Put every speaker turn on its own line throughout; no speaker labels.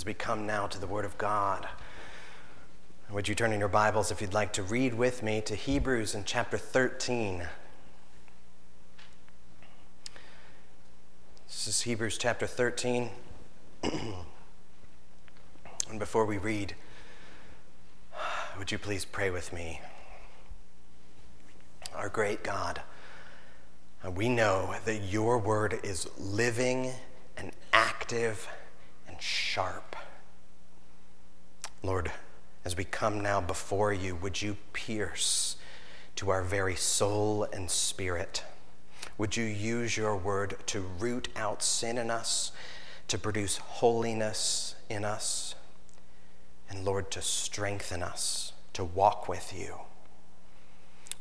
as we come now to the Word of God. Would you turn in your Bibles if you'd like to read with me to Hebrews in chapter 13? This is Hebrews chapter 13. and before we read, would you please pray with me? Our great God, we know that your word is living and active sharp. Lord, as we come now before you, would you pierce to our very soul and spirit? Would you use your word to root out sin in us, to produce holiness in us, and Lord, to strengthen us to walk with you?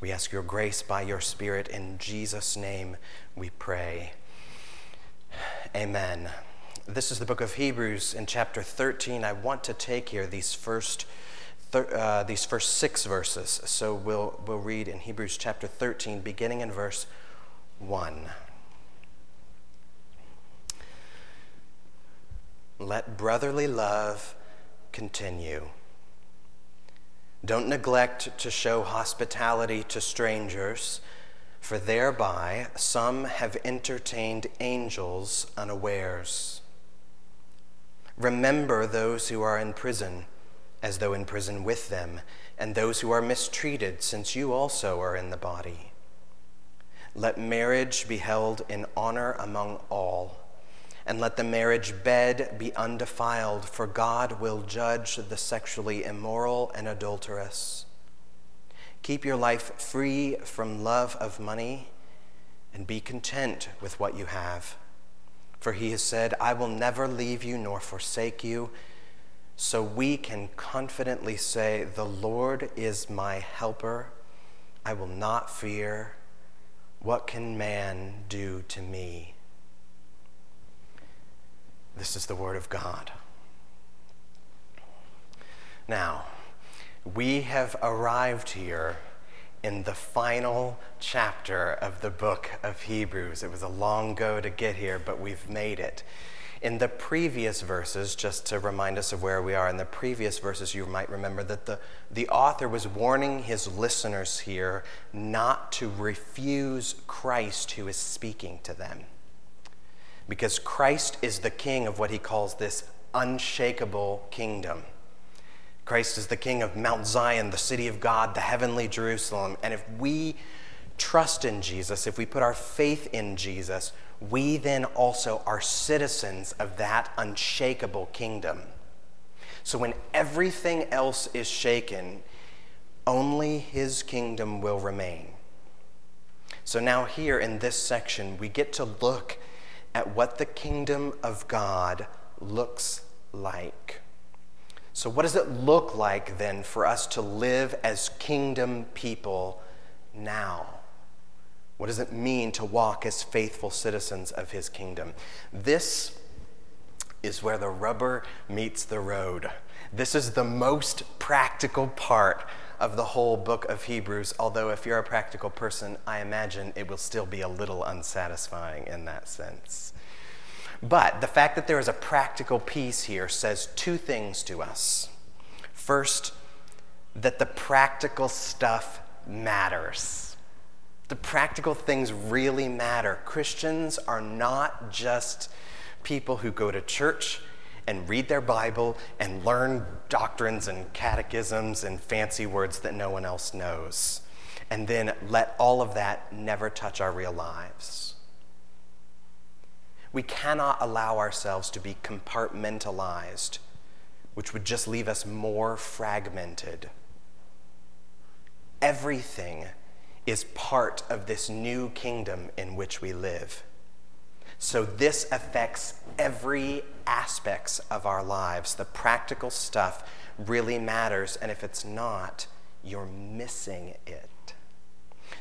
We ask your grace by your Spirit. In Jesus' name we pray. Amen. This is the book of Hebrews in chapter 13. I want to take here these first, uh, these first six verses. So we'll, we'll read in Hebrews chapter 13, beginning in verse 1. Let brotherly love continue. Don't neglect to show hospitality to strangers, for thereby some have entertained angels unawares. Remember those who are in prison, as though in prison with them, and those who are mistreated, since you also are in the body. Let marriage be held in honor among all, and let the marriage bed be undefiled, for God will judge the sexually immoral and adulterous. Keep your life free from love of money, and be content with what you have for he has said, I will never leave you nor forsake you. So we can confidently say, The Lord is my helper. I will not fear. What can man do to me? This is the word of God. Now, we have arrived here in the final chapter of the book of Hebrews. It was a long go to get here, but we've made it. In the previous verses, just to remind us of where we are, in the previous verses, you might remember that the, the author was warning his listeners here not to refuse Christ who is speaking to them. Because Christ is the king of what he calls this unshakable kingdom. Christ is the King of Mount Zion, the city of God, the heavenly Jerusalem. And if we trust in Jesus, if we put our faith in Jesus, we then also are citizens of that unshakable kingdom. So when everything else is shaken, only his kingdom will remain. So now, here in this section, we get to look at what the kingdom of God looks like. So, what does it look like then for us to live as kingdom people now? What does it mean to walk as faithful citizens of his kingdom? This is where the rubber meets the road. This is the most practical part of the whole book of Hebrews, although, if you're a practical person, I imagine it will still be a little unsatisfying in that sense. But the fact that there is a practical piece here says two things to us. First, that the practical stuff matters. The practical things really matter. Christians are not just people who go to church and read their Bible and learn doctrines and catechisms and fancy words that no one else knows, and then let all of that never touch our real lives. We cannot allow ourselves to be compartmentalized, which would just leave us more fragmented. Everything is part of this new kingdom in which we live. So this affects every aspects of our lives. The practical stuff really matters, and if it's not, you're missing it.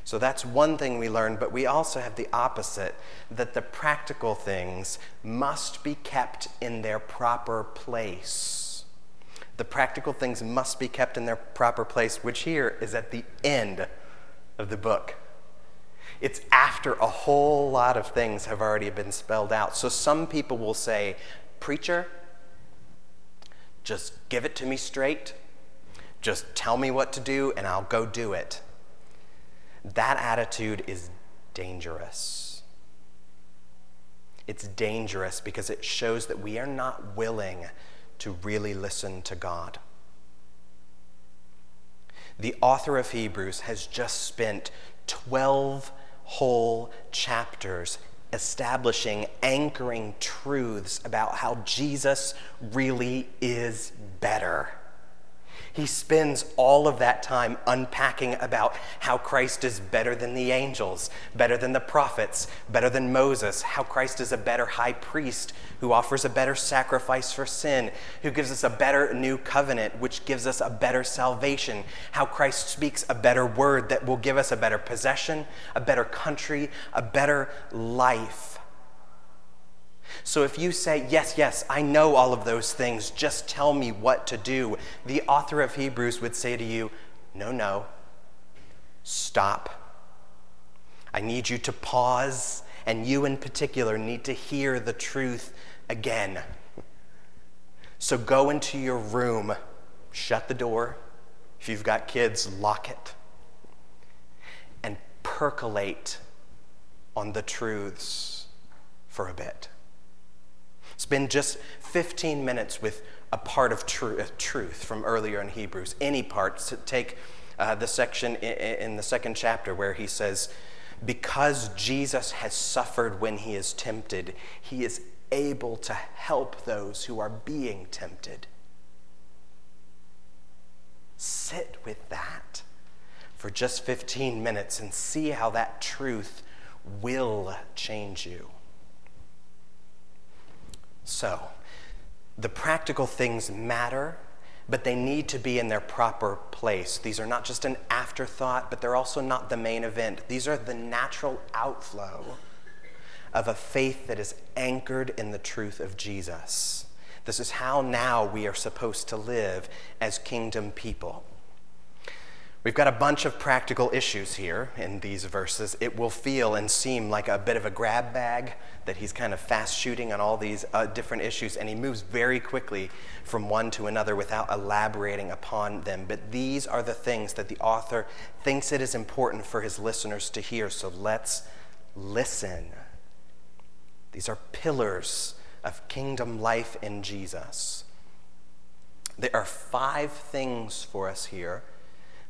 So that's one thing we learn, but we also have the opposite that the practical things must be kept in their proper place. The practical things must be kept in their proper place, which here is at the end of the book. It's after a whole lot of things have already been spelled out. So some people will say, Preacher, Just give it to me straight. Just tell me what to do and I'll go do it. That attitude is dangerous. It's dangerous because it shows that we are not willing to really listen to God. The author of Hebrews has just spent 12 whole chapters establishing, anchoring truths about how Jesus really is better. He spends all of that time unpacking about how Christ is better than the angels, better than the prophets, better than Moses, how Christ is a better high priest who offers a better sacrifice for sin, who gives us a better new covenant, which gives us a better salvation, how Christ speaks a better word that will give us a better possession, a better country, a better life. So if you say, Yes, yes, I know all of those things, just tell me what to do, the author of Hebrews would say to you, No, no, stop. I need you to pause, and you in particular need to hear the truth again. So go into your room, shut the door. If you've got kids, lock it, and percolate on the truths for a bit. Spend just 15 minutes with a part of uh, truth from earlier in Hebrews, any part. So take uh, the section in, in the second chapter where he says, Because Jesus has suffered when he is tempted, he is able to help those who are being tempted. Sit with that for just 15 minutes and see how that truth will change you. So, the practical things matter, but they need to be in their proper place. These are not just an afterthought, but they're also not the main event. These are the natural outflow of a faith that is anchored in the truth of Jesus. This is how now we are supposed to live as kingdom people. We've got a bunch of practical issues here in these verses. It will feel and seem like a bit of a grab bag that he's kind of fast shooting on all these uh, different issues, and he moves very quickly from one to another without elaborating upon them. But these are the things that the author thinks it is important for his listeners to hear. So let's listen. These are pillars of kingdom life in Jesus. There are five things for us here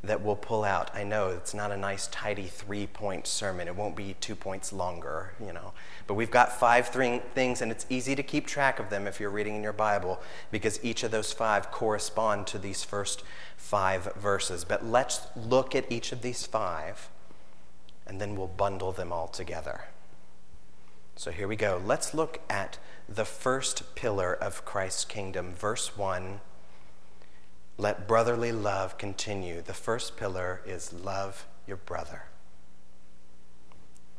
that we'll pull out. I know it's not a nice, tidy three point sermon. It won't be two points longer, you know. But we've got five th- things, and it's easy to keep track of them if you're reading in your Bible because each of those five correspond to these first five verses. But let's look at each of these five, and then we'll bundle them all together. So here we go. Let's look at the first pillar of Christ's kingdom, verse 1 let brotherly love continue. The first pillar is love your brother.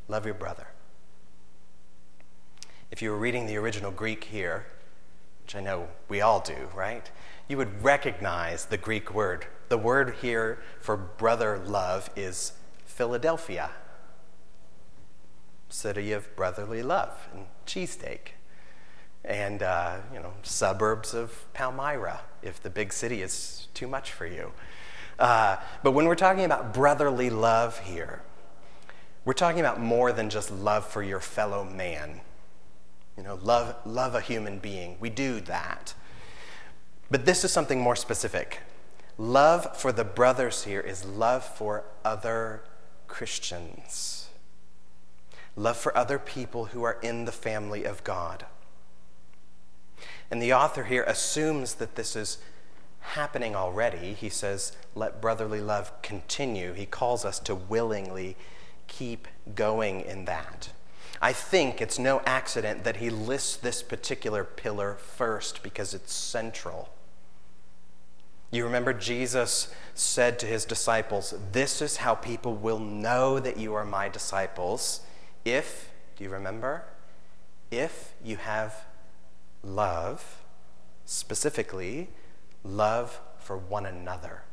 Love your brother. If you were reading the original Greek here, which I know we all do, right? You would recognize the Greek word. The word here for brother love is Philadelphia, city of brotherly love and cheesesteak and uh, you know suburbs of Palmyra if the big city is too much for you. Uh, but when we're talking about brotherly love here, we're talking about more than just love for your fellow man. You know, love love a human being. We do that. But this is something more specific. Love for the brothers here is love for other Christians. Love for other people who are in the family of God. And the author here assumes that this is happening already. He says, let brotherly love continue. He calls us to willingly keep going in that. I think it's no accident that he lists this particular pillar first because it's central. You remember Jesus said to his disciples, This is how people will know that you are my disciples if, do you remember? If you have love, specifically, love for one another.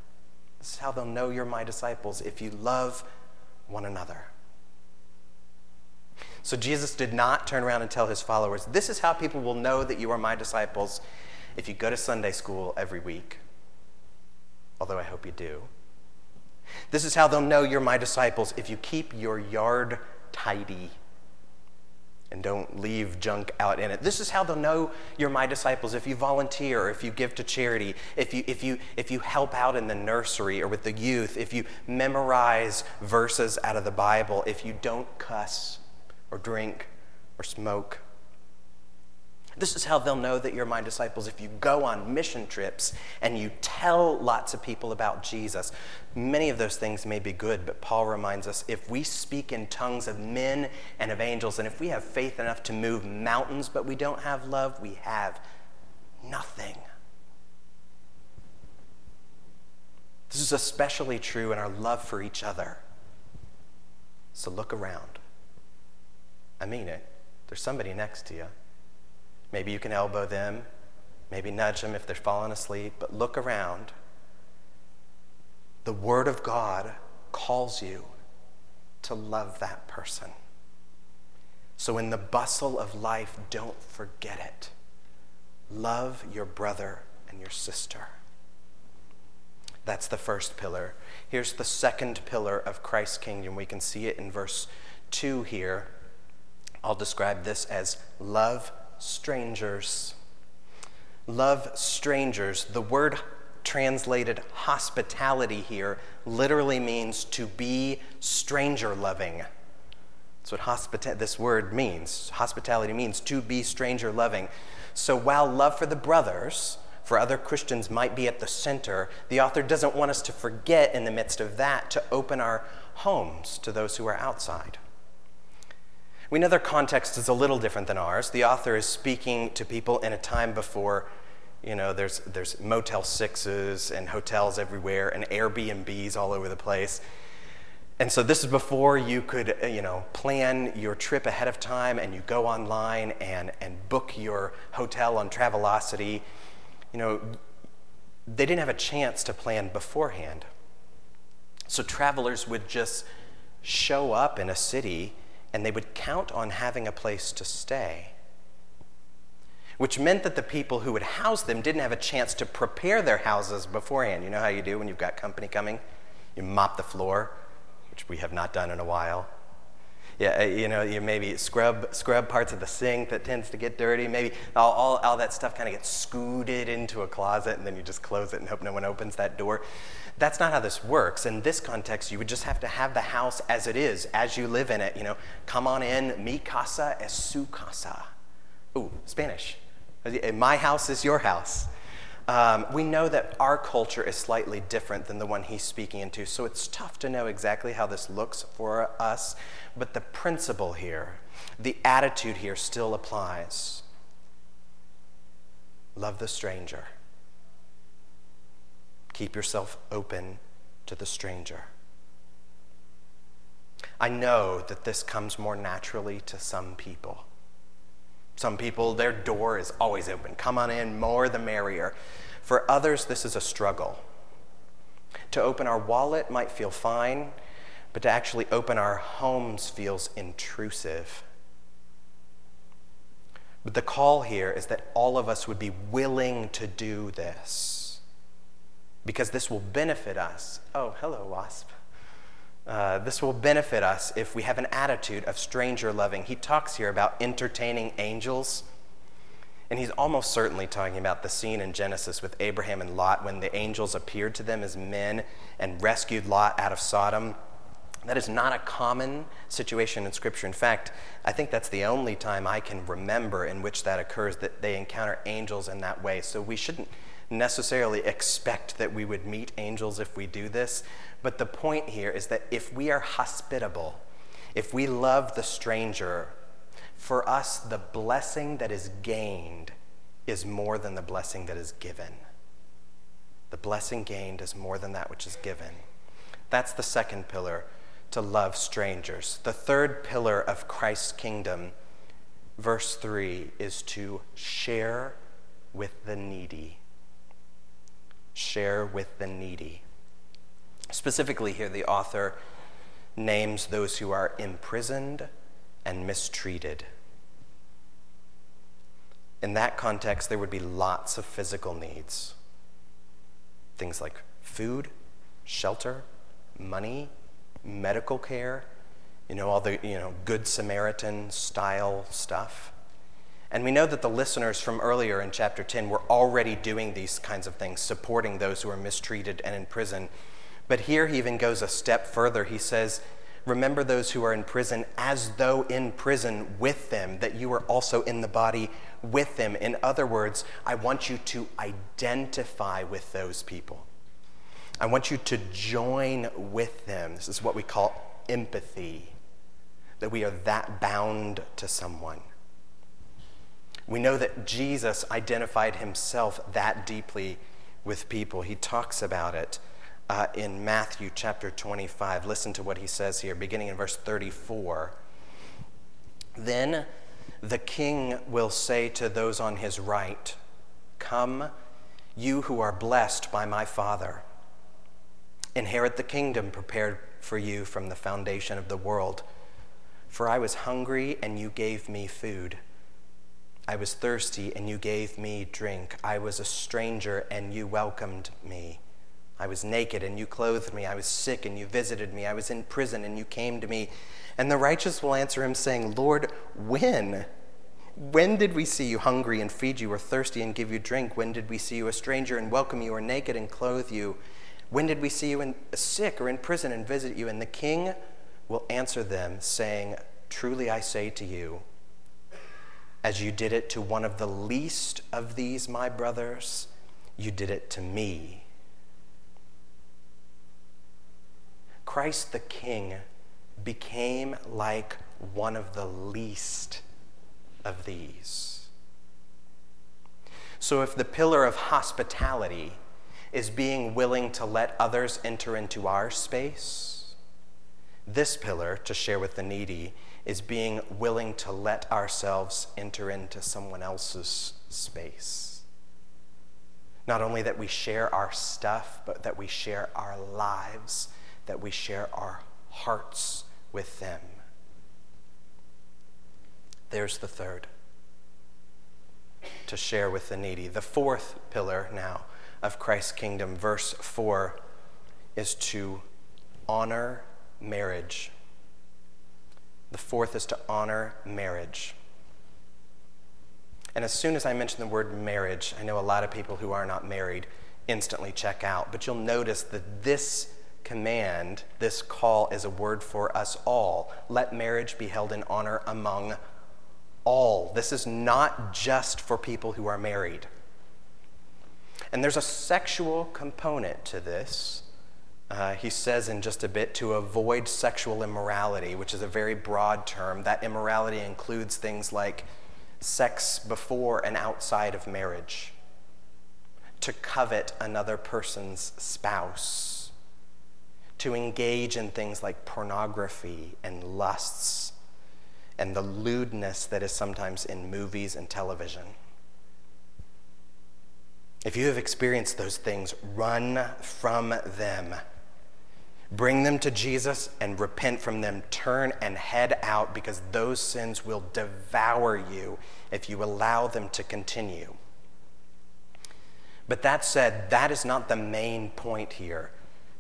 This is how they'll know you're my disciples if you love one another. So Jesus did not turn around and tell his followers, This is how people will know that you are my disciples if you go to Sunday school every week, although I hope you do. This is how they'll know you're my disciples if you keep your yard tidy and don't leave junk out in it. This is how they'll know you're my disciples if you volunteer, if you give to charity, if you, if, you, if you help out in the nursery or with the youth, if you memorize verses out of the Bible, if you don't cuss or drink or smoke. This is how they'll know that you're my disciples if you go on mission trips and you tell lots of people about Jesus. Many of those things may be good, but Paul reminds us if we speak in tongues of men and of angels, and if we have faith enough to move mountains, but we don't have love, we have nothing. This is especially true in our love for each other. So look around. I mean it. There's somebody next to you. Maybe you can elbow them, maybe nudge them if they're falling asleep, but look around. The Word of God calls you to love that person. So, in the bustle of life, don't forget it. Love your brother and your sister. That's the first pillar. Here's the second pillar of Christ's kingdom. We can see it in verse 2 here. I'll describe this as love strangers. Love strangers. The word translated hospitality here literally means to be stranger loving. That's what hospita- this word means. Hospitality means to be stranger loving. So while love for the brothers, for other Christians, might be at the center, the author doesn't want us to forget in the midst of that to open our homes to those who are outside. We know their context is a little different than ours. The author is speaking to people in a time before, you know, there's, there's Motel Sixes and hotels everywhere and Airbnbs all over the place. And so this is before you could, uh, you know, plan your trip ahead of time and you go online and, and book your hotel on Travelocity. You know, they didn't have a chance to plan beforehand. So travelers would just show up in a city and they would count on having a place to stay. Which meant that the people who would house them didn't have a chance to prepare their houses beforehand. You know how you do when you've got company coming? You mop the floor, which we have not done in a while. Yeah, uh, you know, you maybe scrub scrub parts of the sink that tends to get dirty. Maybe all, all, all that stuff kind of gets scooted into a closet, and then you just close it and hope no one opens that door. That's not how this works. In this context, you would just have to have the house as it is, as you live in it. You know, come on in, mi casa es su casa. Ooh, Spanish. My house is your house. Um, we know that our culture is slightly different than the one he's speaking into, so it's tough to know exactly how this looks for us, but the principle here, the attitude here still applies. Love the stranger. Keep yourself open to the stranger. I know that this comes more naturally to some people. Some people, their door is always open. Come on in, more the merrier. For others, this is a struggle. To open our wallet might feel fine, but to actually open our homes feels intrusive. But the call here is that all of us would be willing to do this because this will benefit us. Oh, hello, wasp. Uh, this will benefit us if we have an attitude of stranger loving. He talks here about entertaining angels. And he's almost certainly talking about the scene in Genesis with Abraham and Lot when the angels appeared to them as men and rescued Lot out of Sodom. That is not a common situation in Scripture. In fact, I think that's the only time I can remember in which that occurs, that they encounter angels in that way. So we shouldn't necessarily expect that we would meet angels if we do this, but the point here is that if we are hospitable, if we love the stranger, for us, the blessing that is gained is more than the blessing that is given. The blessing gained is more than that which is given. That's the second pillar to love strangers. The third pillar of Christ's kingdom, verse 3, is to share with the needy share with the needy. Specifically, here the author names those who are imprisoned and mistreated. In that context, there would be lots of physical needs things like food, shelter, money, medical care, you know, all the you know, Good Samaritan style stuff. And we know that the listeners from earlier in chapter 10 were already doing these kinds of things, supporting those who are mistreated and in prison. But here he even goes a step further. He says, Remember those who are in prison as though in prison with them, that you are also in the body with them. In other words, I want you to identify with those people. I want you to join with them. This is what we call empathy, that we are that bound to someone. We know that Jesus identified himself that deeply with people. He talks about it uh, in Matthew chapter 25. Listen to what he says here, beginning in verse 34. Then the king will say to those on his right, Come, you who are blessed by my Father, inherit the kingdom prepared for you from the foundation of the world. For I was hungry, and you gave me food. I was thirsty, and you gave me drink. I was a stranger, and you welcomed me. I was naked and you clothed me. I was sick and you visited me. I was in prison and you came to me. And the righteous will answer him, saying, Lord, when? When did we see you hungry and feed you, or thirsty and give you drink? When did we see you a stranger and welcome you, or naked and clothe you? When did we see you in, sick or in prison and visit you? And the king will answer them, saying, Truly I say to you, as you did it to one of the least of these, my brothers, you did it to me. Christ the King became like one of the least of these. So, if the pillar of hospitality is being willing to let others enter into our space, this pillar, to share with the needy, is being willing to let ourselves enter into someone else's space. Not only that we share our stuff, but that we share our lives that we share our hearts with them. There's the third to share with the needy. The fourth pillar now of Christ's kingdom, verse 4, is to honor marriage. The fourth is to honor marriage. And as soon as I mention the word marriage, I know a lot of people who are not married instantly check out. But you'll notice that this command, this call is a word for us all. Let marriage be held in honor among all. This is not just for people who are married. And there's a sexual component to this. Uh, he says in just a bit to avoid sexual immorality, which is a very broad term. That immorality includes things like sex before and outside of marriage, to covet another person's spouse to engage in things like pornography and lusts and the lewdness that is sometimes in movies and television. If you have experienced those things, run from them. Bring them to Jesus and repent from them. Turn and head out because those sins will devour you if you allow them to continue. But that said, that is not the main point here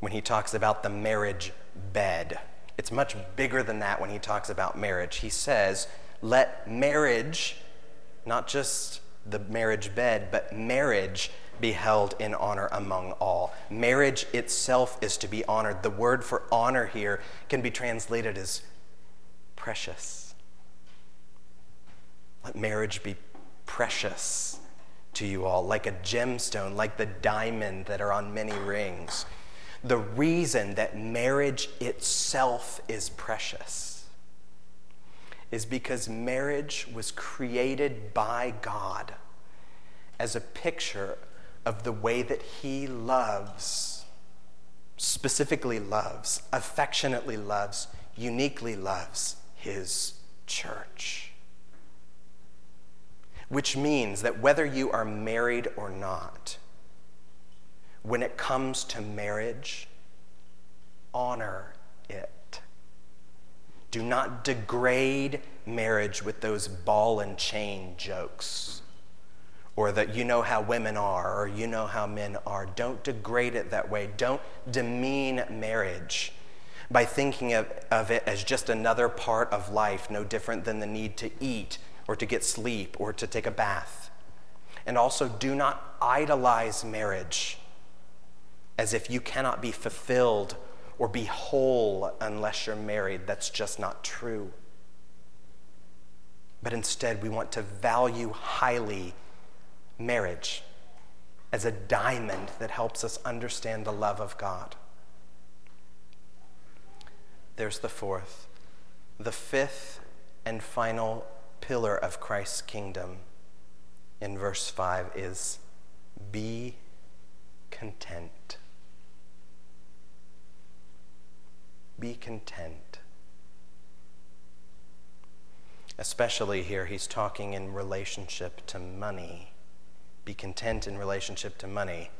when he talks about the marriage bed. It's much bigger than that when he talks about marriage. He says, let marriage, not just the marriage bed, but marriage be held in honor among all. Marriage itself is to be honored. The word for honor here can be translated as precious. Let marriage be precious to you all, like a gemstone, like the diamond that are on many rings the reason that marriage itself is precious is because marriage was created by God as a picture of the way that He loves, specifically loves, affectionately loves, uniquely loves His church. Which means that whether you are married or not, when it comes to marriage, honor it. Do not degrade marriage with those ball and chain jokes or that you know how women are or you know how men are. Don't degrade it that way. Don't demean marriage by thinking of, of it as just another part of life, no different than the need to eat or to get sleep or to take a bath. And also, do not idolize marriage as if you cannot be fulfilled or be whole unless you're married. That's just not true. But instead, we want to value highly marriage as a diamond that helps us understand the love of God. There's the fourth. The fifth and final pillar of Christ's kingdom in verse 5 is be content. Be content. Especially here, he's talking in relationship to money be content in relationship to money.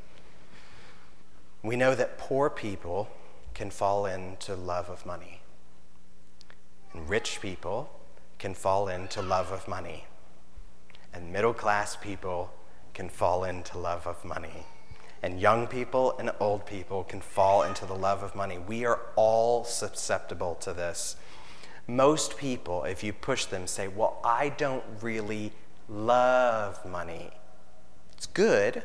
We know that poor people can fall into love of money, and rich people can fall into love of money, and middle class people can fall into love of money. And young people and old people can fall into the love of money. We are all susceptible to this. Most people, if you push them, say, Well, I don't really love money. It's good,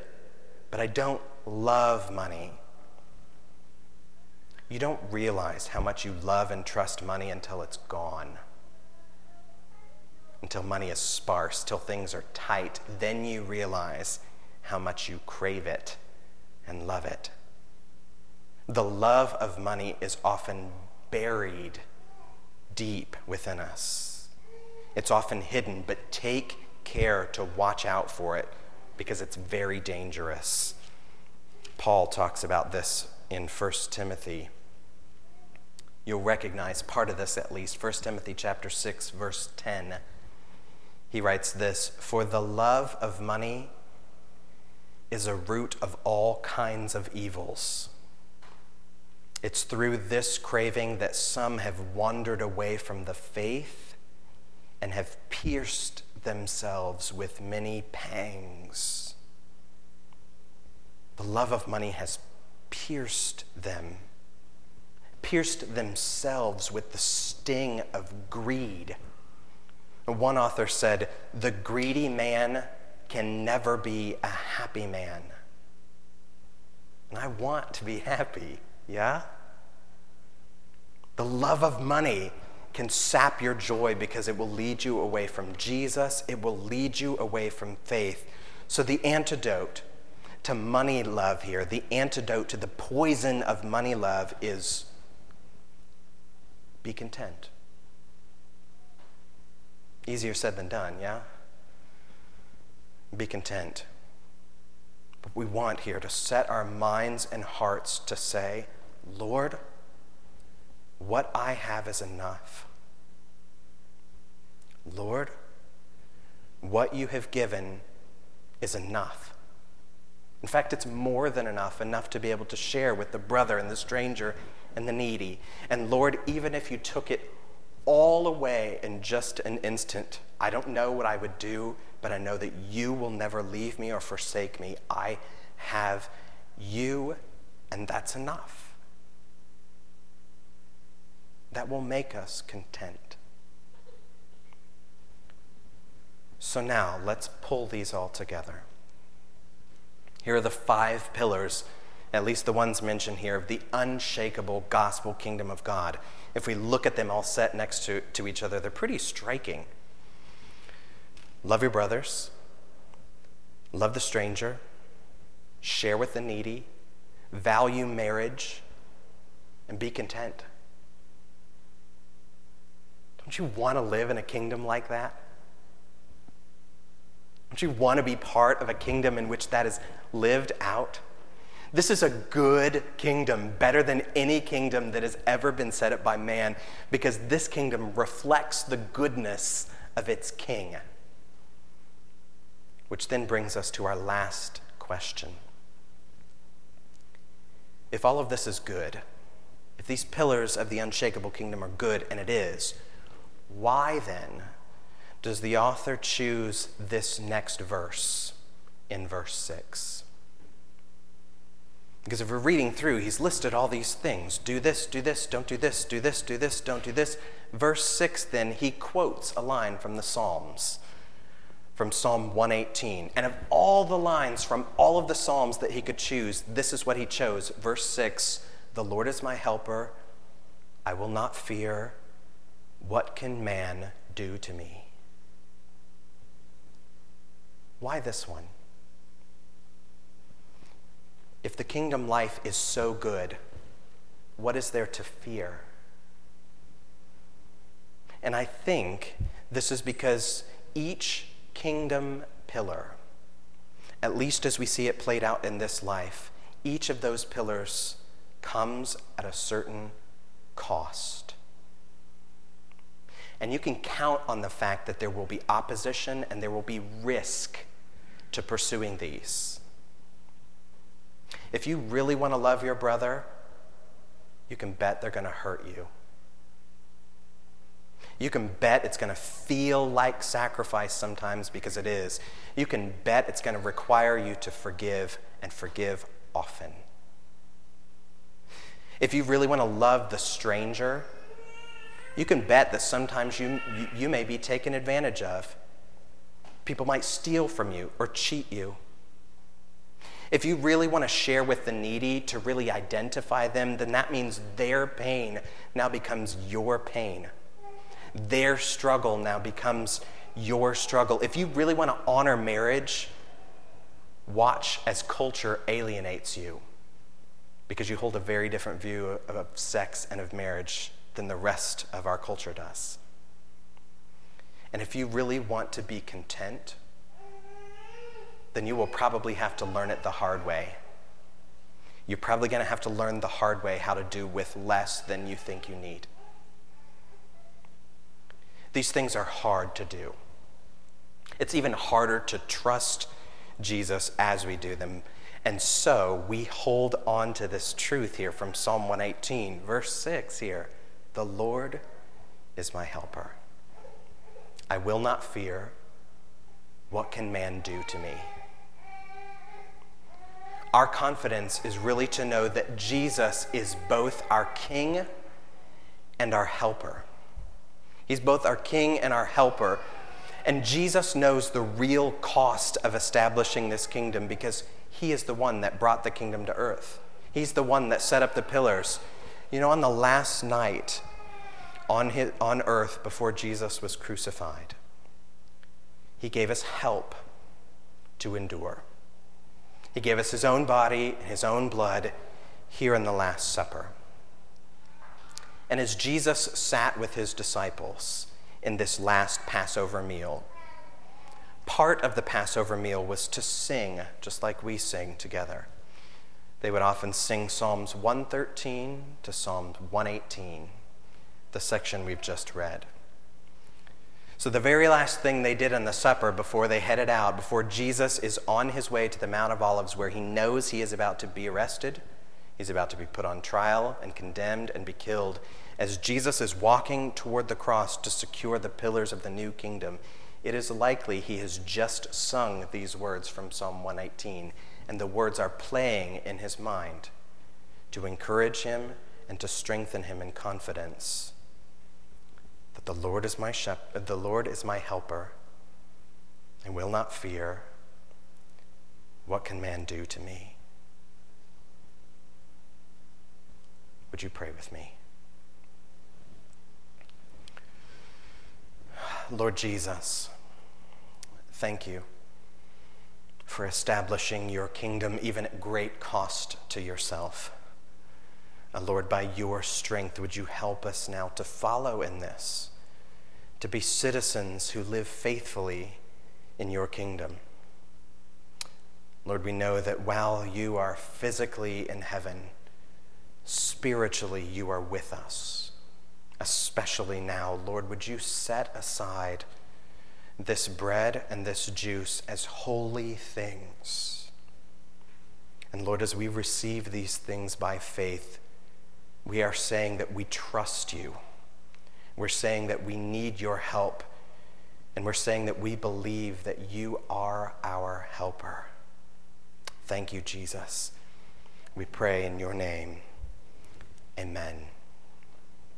but I don't love money. You don't realize how much you love and trust money until it's gone. Until money is sparse, till things are tight. Then you realize how much you crave it and love it. The love of money is often buried deep within us. It's often hidden, but take care to watch out for it because it's very dangerous. Paul talks about this in 1 Timothy. You'll recognize part of this at least. 1 Timothy chapter 6 verse 10. He writes this, "For the love of money is a root of all kinds of evils." It's through this craving that some have wandered away from the faith and have pierced themselves with many pangs. The love of money has pierced them, pierced themselves with the sting of greed. One author said, The greedy man can never be a happy man. And I want to be happy, yeah? The love of money can sap your joy because it will lead you away from Jesus, it will lead you away from faith. So, the antidote to money love here, the antidote to the poison of money love is be content. Easier said than done, yeah? Be content. But we want here to set our minds and hearts to say, Lord, what I have is enough. Lord, what you have given is enough. In fact, it's more than enough, enough to be able to share with the brother and the stranger and the needy. And Lord, even if you took it all away in just an instant, I don't know what I would do, but I know that you will never leave me or forsake me. I have you, and that's enough that will make us content. So now let's pull these all together. Here are the five pillars, at least the ones mentioned here, of the unshakable gospel kingdom of God. If we look at them all set next to, to each other, they're pretty striking. Love your brothers, love the stranger, share with the needy, value marriage, and be content. Don't you want to live in a kingdom like that? Don't you want to be part of a kingdom in which that is lived out? This is a good kingdom, better than any kingdom that has ever been set up by man, because this kingdom reflects the goodness of its king. Which then brings us to our last question. If all of this is good, if these pillars of the unshakable kingdom are good, and it is, why then does the author choose this next verse in verse 6. Because if we're reading through, he's listed all these things do this, do this, don't do this, do this, do this, don't do this. Verse 6, then, he quotes a line from the Psalms, from Psalm 118. And of all the lines from all of the Psalms that he could choose, this is what he chose. Verse 6 The Lord is my helper, I will not fear. What can man do to me? Why this one? If the kingdom life is so good, what is there to fear? And I think this is because each kingdom pillar, at least as we see it played out in this life, each of those pillars comes at a certain cost. And you can count on the fact that there will be opposition and there will be risk to pursuing these. If you really want to love your brother, you can bet they're going to hurt you. You can bet it's going to feel like sacrifice sometimes because it is. You can bet it's going to require you to forgive and forgive often. If you really want to love the stranger, you can bet that sometimes you, you, may be taken advantage of. People might steal from you or cheat you. If you really want to share with the needy to really identify them, then that means their pain now becomes your pain. Their struggle now becomes your struggle. If you really want to honor marriage, watch as culture alienates you because you hold a very different view of sex and of marriage than the rest of our culture does. And if you really want to be content, then you will probably have to learn it the hard way. You're probably going to have to learn the hard way how to do with less than you think you need. These things are hard to do. It's even harder to trust Jesus as we do them. And so we hold on to this truth here from Psalm 118, verse 6 here The Lord is my helper. I will not fear. What can man do to me? Our confidence is really to know that Jesus is both our King and our helper. He's both our King and our helper. And Jesus knows the real cost of establishing this kingdom because he is the one that brought the kingdom to earth. He's the one that set up the pillars. You know, on the last night on, his, on earth before Jesus was crucified, he gave us help to endure. He gave us his own body and his own blood here in the Last Supper. And as Jesus sat with his disciples in this last Passover meal, part of the Passover meal was to sing, just like we sing together. They would often sing Psalms 113 to Psalms 118, the section we've just read. So, the very last thing they did in the supper before they headed out, before Jesus is on his way to the Mount of Olives, where he knows he is about to be arrested, he's about to be put on trial and condemned and be killed, as Jesus is walking toward the cross to secure the pillars of the new kingdom, it is likely he has just sung these words from Psalm 118, and the words are playing in his mind to encourage him and to strengthen him in confidence that the Lord is my shepherd, the Lord is my helper. I will not fear. What can man do to me? Would you pray with me? Lord Jesus, thank you for establishing your kingdom even at great cost to yourself. Uh, Lord, by your strength, would you help us now to follow in this, to be citizens who live faithfully in your kingdom? Lord, we know that while you are physically in heaven, spiritually you are with us especially now. Lord, would you set aside this bread and this juice as holy things? And Lord, as we receive these things by faith, we are saying that we trust you. We're saying that we need your help. And we're saying that we believe that you are our helper. Thank you, Jesus. We pray in your name. Amen.